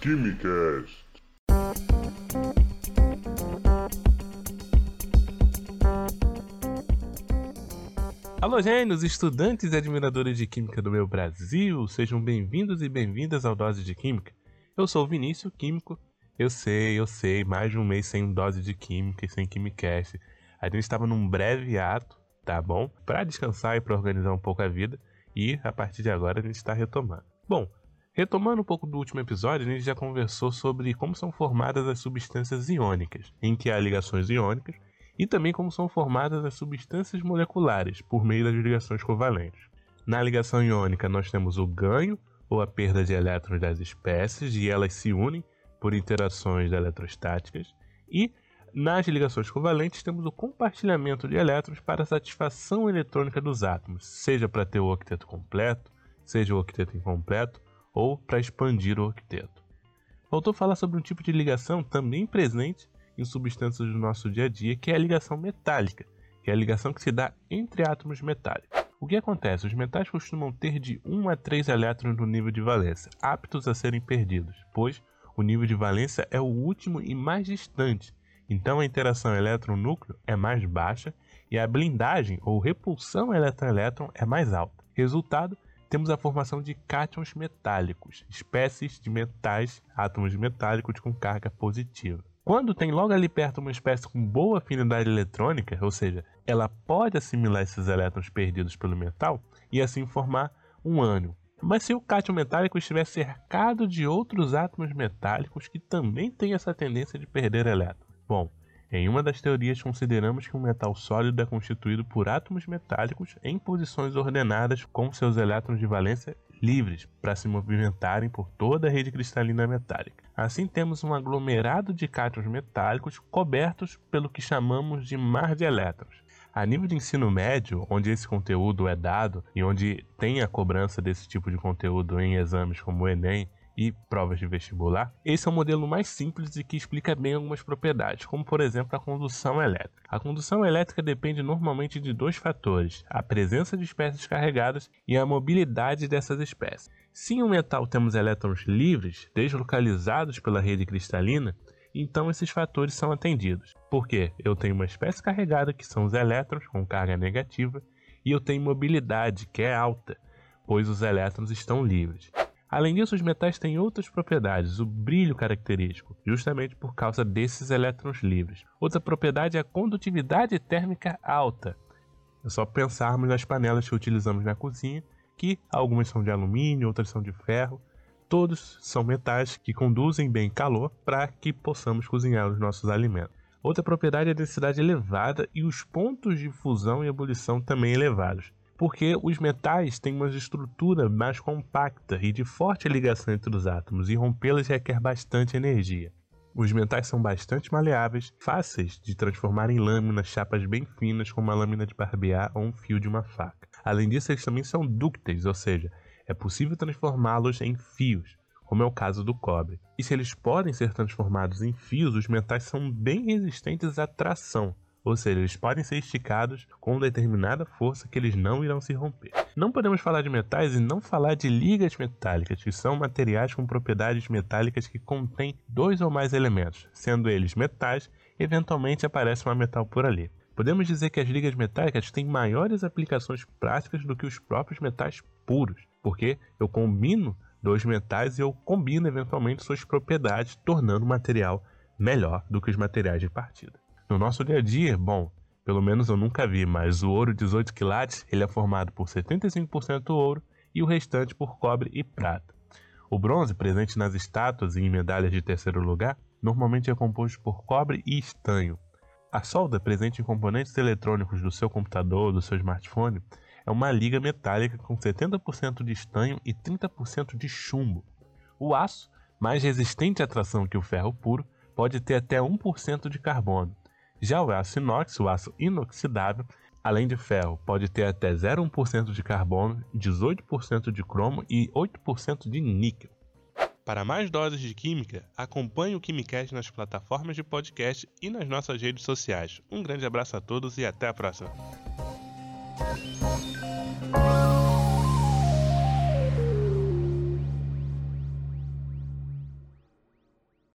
Quimicast. Alô, gênios, estudantes e admiradores de Química do meu Brasil, sejam bem-vindos e bem-vindas ao Dose de Química. Eu sou o Vinícius Químico. Eu sei, eu sei, mais de um mês sem dose de Química e sem Quimicast. A gente estava num breve ato, tá bom? Para descansar e para organizar um pouco a vida. E a partir de agora a gente está retomando. Bom, retomando um pouco do último episódio, a gente já conversou sobre como são formadas as substâncias iônicas, em que há ligações iônicas e também como são formadas as substâncias moleculares por meio das ligações covalentes. Na ligação iônica, nós temos o ganho ou a perda de elétrons das espécies e elas se unem por interações eletrostáticas. E nas ligações covalentes, temos o compartilhamento de elétrons para a satisfação eletrônica dos átomos, seja para ter o octeto completo, seja o octeto incompleto ou para expandir o octeto. Faltou falar sobre um tipo de ligação também presente em substâncias do nosso dia a dia, que é a ligação metálica, que é a ligação que se dá entre átomos metálicos. O que acontece? Os metais costumam ter de 1 a 3 elétrons no nível de valência, aptos a serem perdidos, pois o nível de valência é o último e mais distante, então a interação elétron-núcleo é mais baixa e a blindagem ou repulsão elétron-elétron é mais alta. Resultado, temos a formação de cátions metálicos, espécies de metais, átomos metálicos com carga positiva. Quando tem logo ali perto uma espécie com boa afinidade eletrônica, ou seja, ela pode assimilar esses elétrons perdidos pelo metal e assim formar um ânion. Mas se o cátion metálico estiver cercado de outros átomos metálicos que também têm essa tendência de perder elétrons? Bom, em uma das teorias consideramos que um metal sólido é constituído por átomos metálicos em posições ordenadas com seus elétrons de valência livres para se movimentarem por toda a rede cristalina metálica. Assim temos um aglomerado de cátions metálicos cobertos pelo que chamamos de mar de elétrons. A nível de ensino médio, onde esse conteúdo é dado e onde tem a cobrança desse tipo de conteúdo em exames como o Enem e provas de vestibular, esse é o modelo mais simples e que explica bem algumas propriedades, como por exemplo a condução elétrica. A condução elétrica depende normalmente de dois fatores: a presença de espécies carregadas e a mobilidade dessas espécies. Se em um metal temos elétrons livres, deslocalizados pela rede cristalina, então esses fatores são atendidos. Porque eu tenho uma espécie carregada, que são os elétrons com carga negativa, e eu tenho mobilidade, que é alta, pois os elétrons estão livres. Além disso, os metais têm outras propriedades, o brilho característico, justamente por causa desses elétrons livres. Outra propriedade é a condutividade térmica alta. É só pensarmos nas panelas que utilizamos na cozinha, que algumas são de alumínio, outras são de ferro. Todos são metais que conduzem bem calor para que possamos cozinhar os nossos alimentos. Outra propriedade é a densidade elevada e os pontos de fusão e ebulição também elevados porque os metais têm uma estrutura mais compacta e de forte ligação entre os átomos, e rompê-las requer bastante energia. Os metais são bastante maleáveis, fáceis de transformar em lâminas, chapas bem finas, como uma lâmina de barbear ou um fio de uma faca. Além disso, eles também são dúcteis, ou seja, é possível transformá-los em fios, como é o caso do cobre. E se eles podem ser transformados em fios, os metais são bem resistentes à tração, ou seja, eles podem ser esticados com determinada força que eles não irão se romper. Não podemos falar de metais e não falar de ligas metálicas, que são materiais com propriedades metálicas que contêm dois ou mais elementos, sendo eles metais, eventualmente aparece uma metal por ali. Podemos dizer que as ligas metálicas têm maiores aplicações práticas do que os próprios metais puros, porque eu combino dois metais e eu combino eventualmente suas propriedades, tornando o material melhor do que os materiais de partida. No nosso dia a dia, bom, pelo menos eu nunca vi, mas o ouro 18 quilates ele é formado por 75% ouro e o restante por cobre e prata. O bronze, presente nas estátuas e em medalhas de terceiro lugar, normalmente é composto por cobre e estanho. A solda, presente em componentes eletrônicos do seu computador ou do seu smartphone, é uma liga metálica com 70% de estanho e 30% de chumbo. O aço, mais resistente à tração que o ferro puro, pode ter até 1% de carbono. Já o aço inox, o aço inoxidável, além de ferro, pode ter até 0,1% de carbono, 18% de cromo e 8% de níquel. Para mais doses de química, acompanhe o Quimicast nas plataformas de podcast e nas nossas redes sociais. Um grande abraço a todos e até a próxima.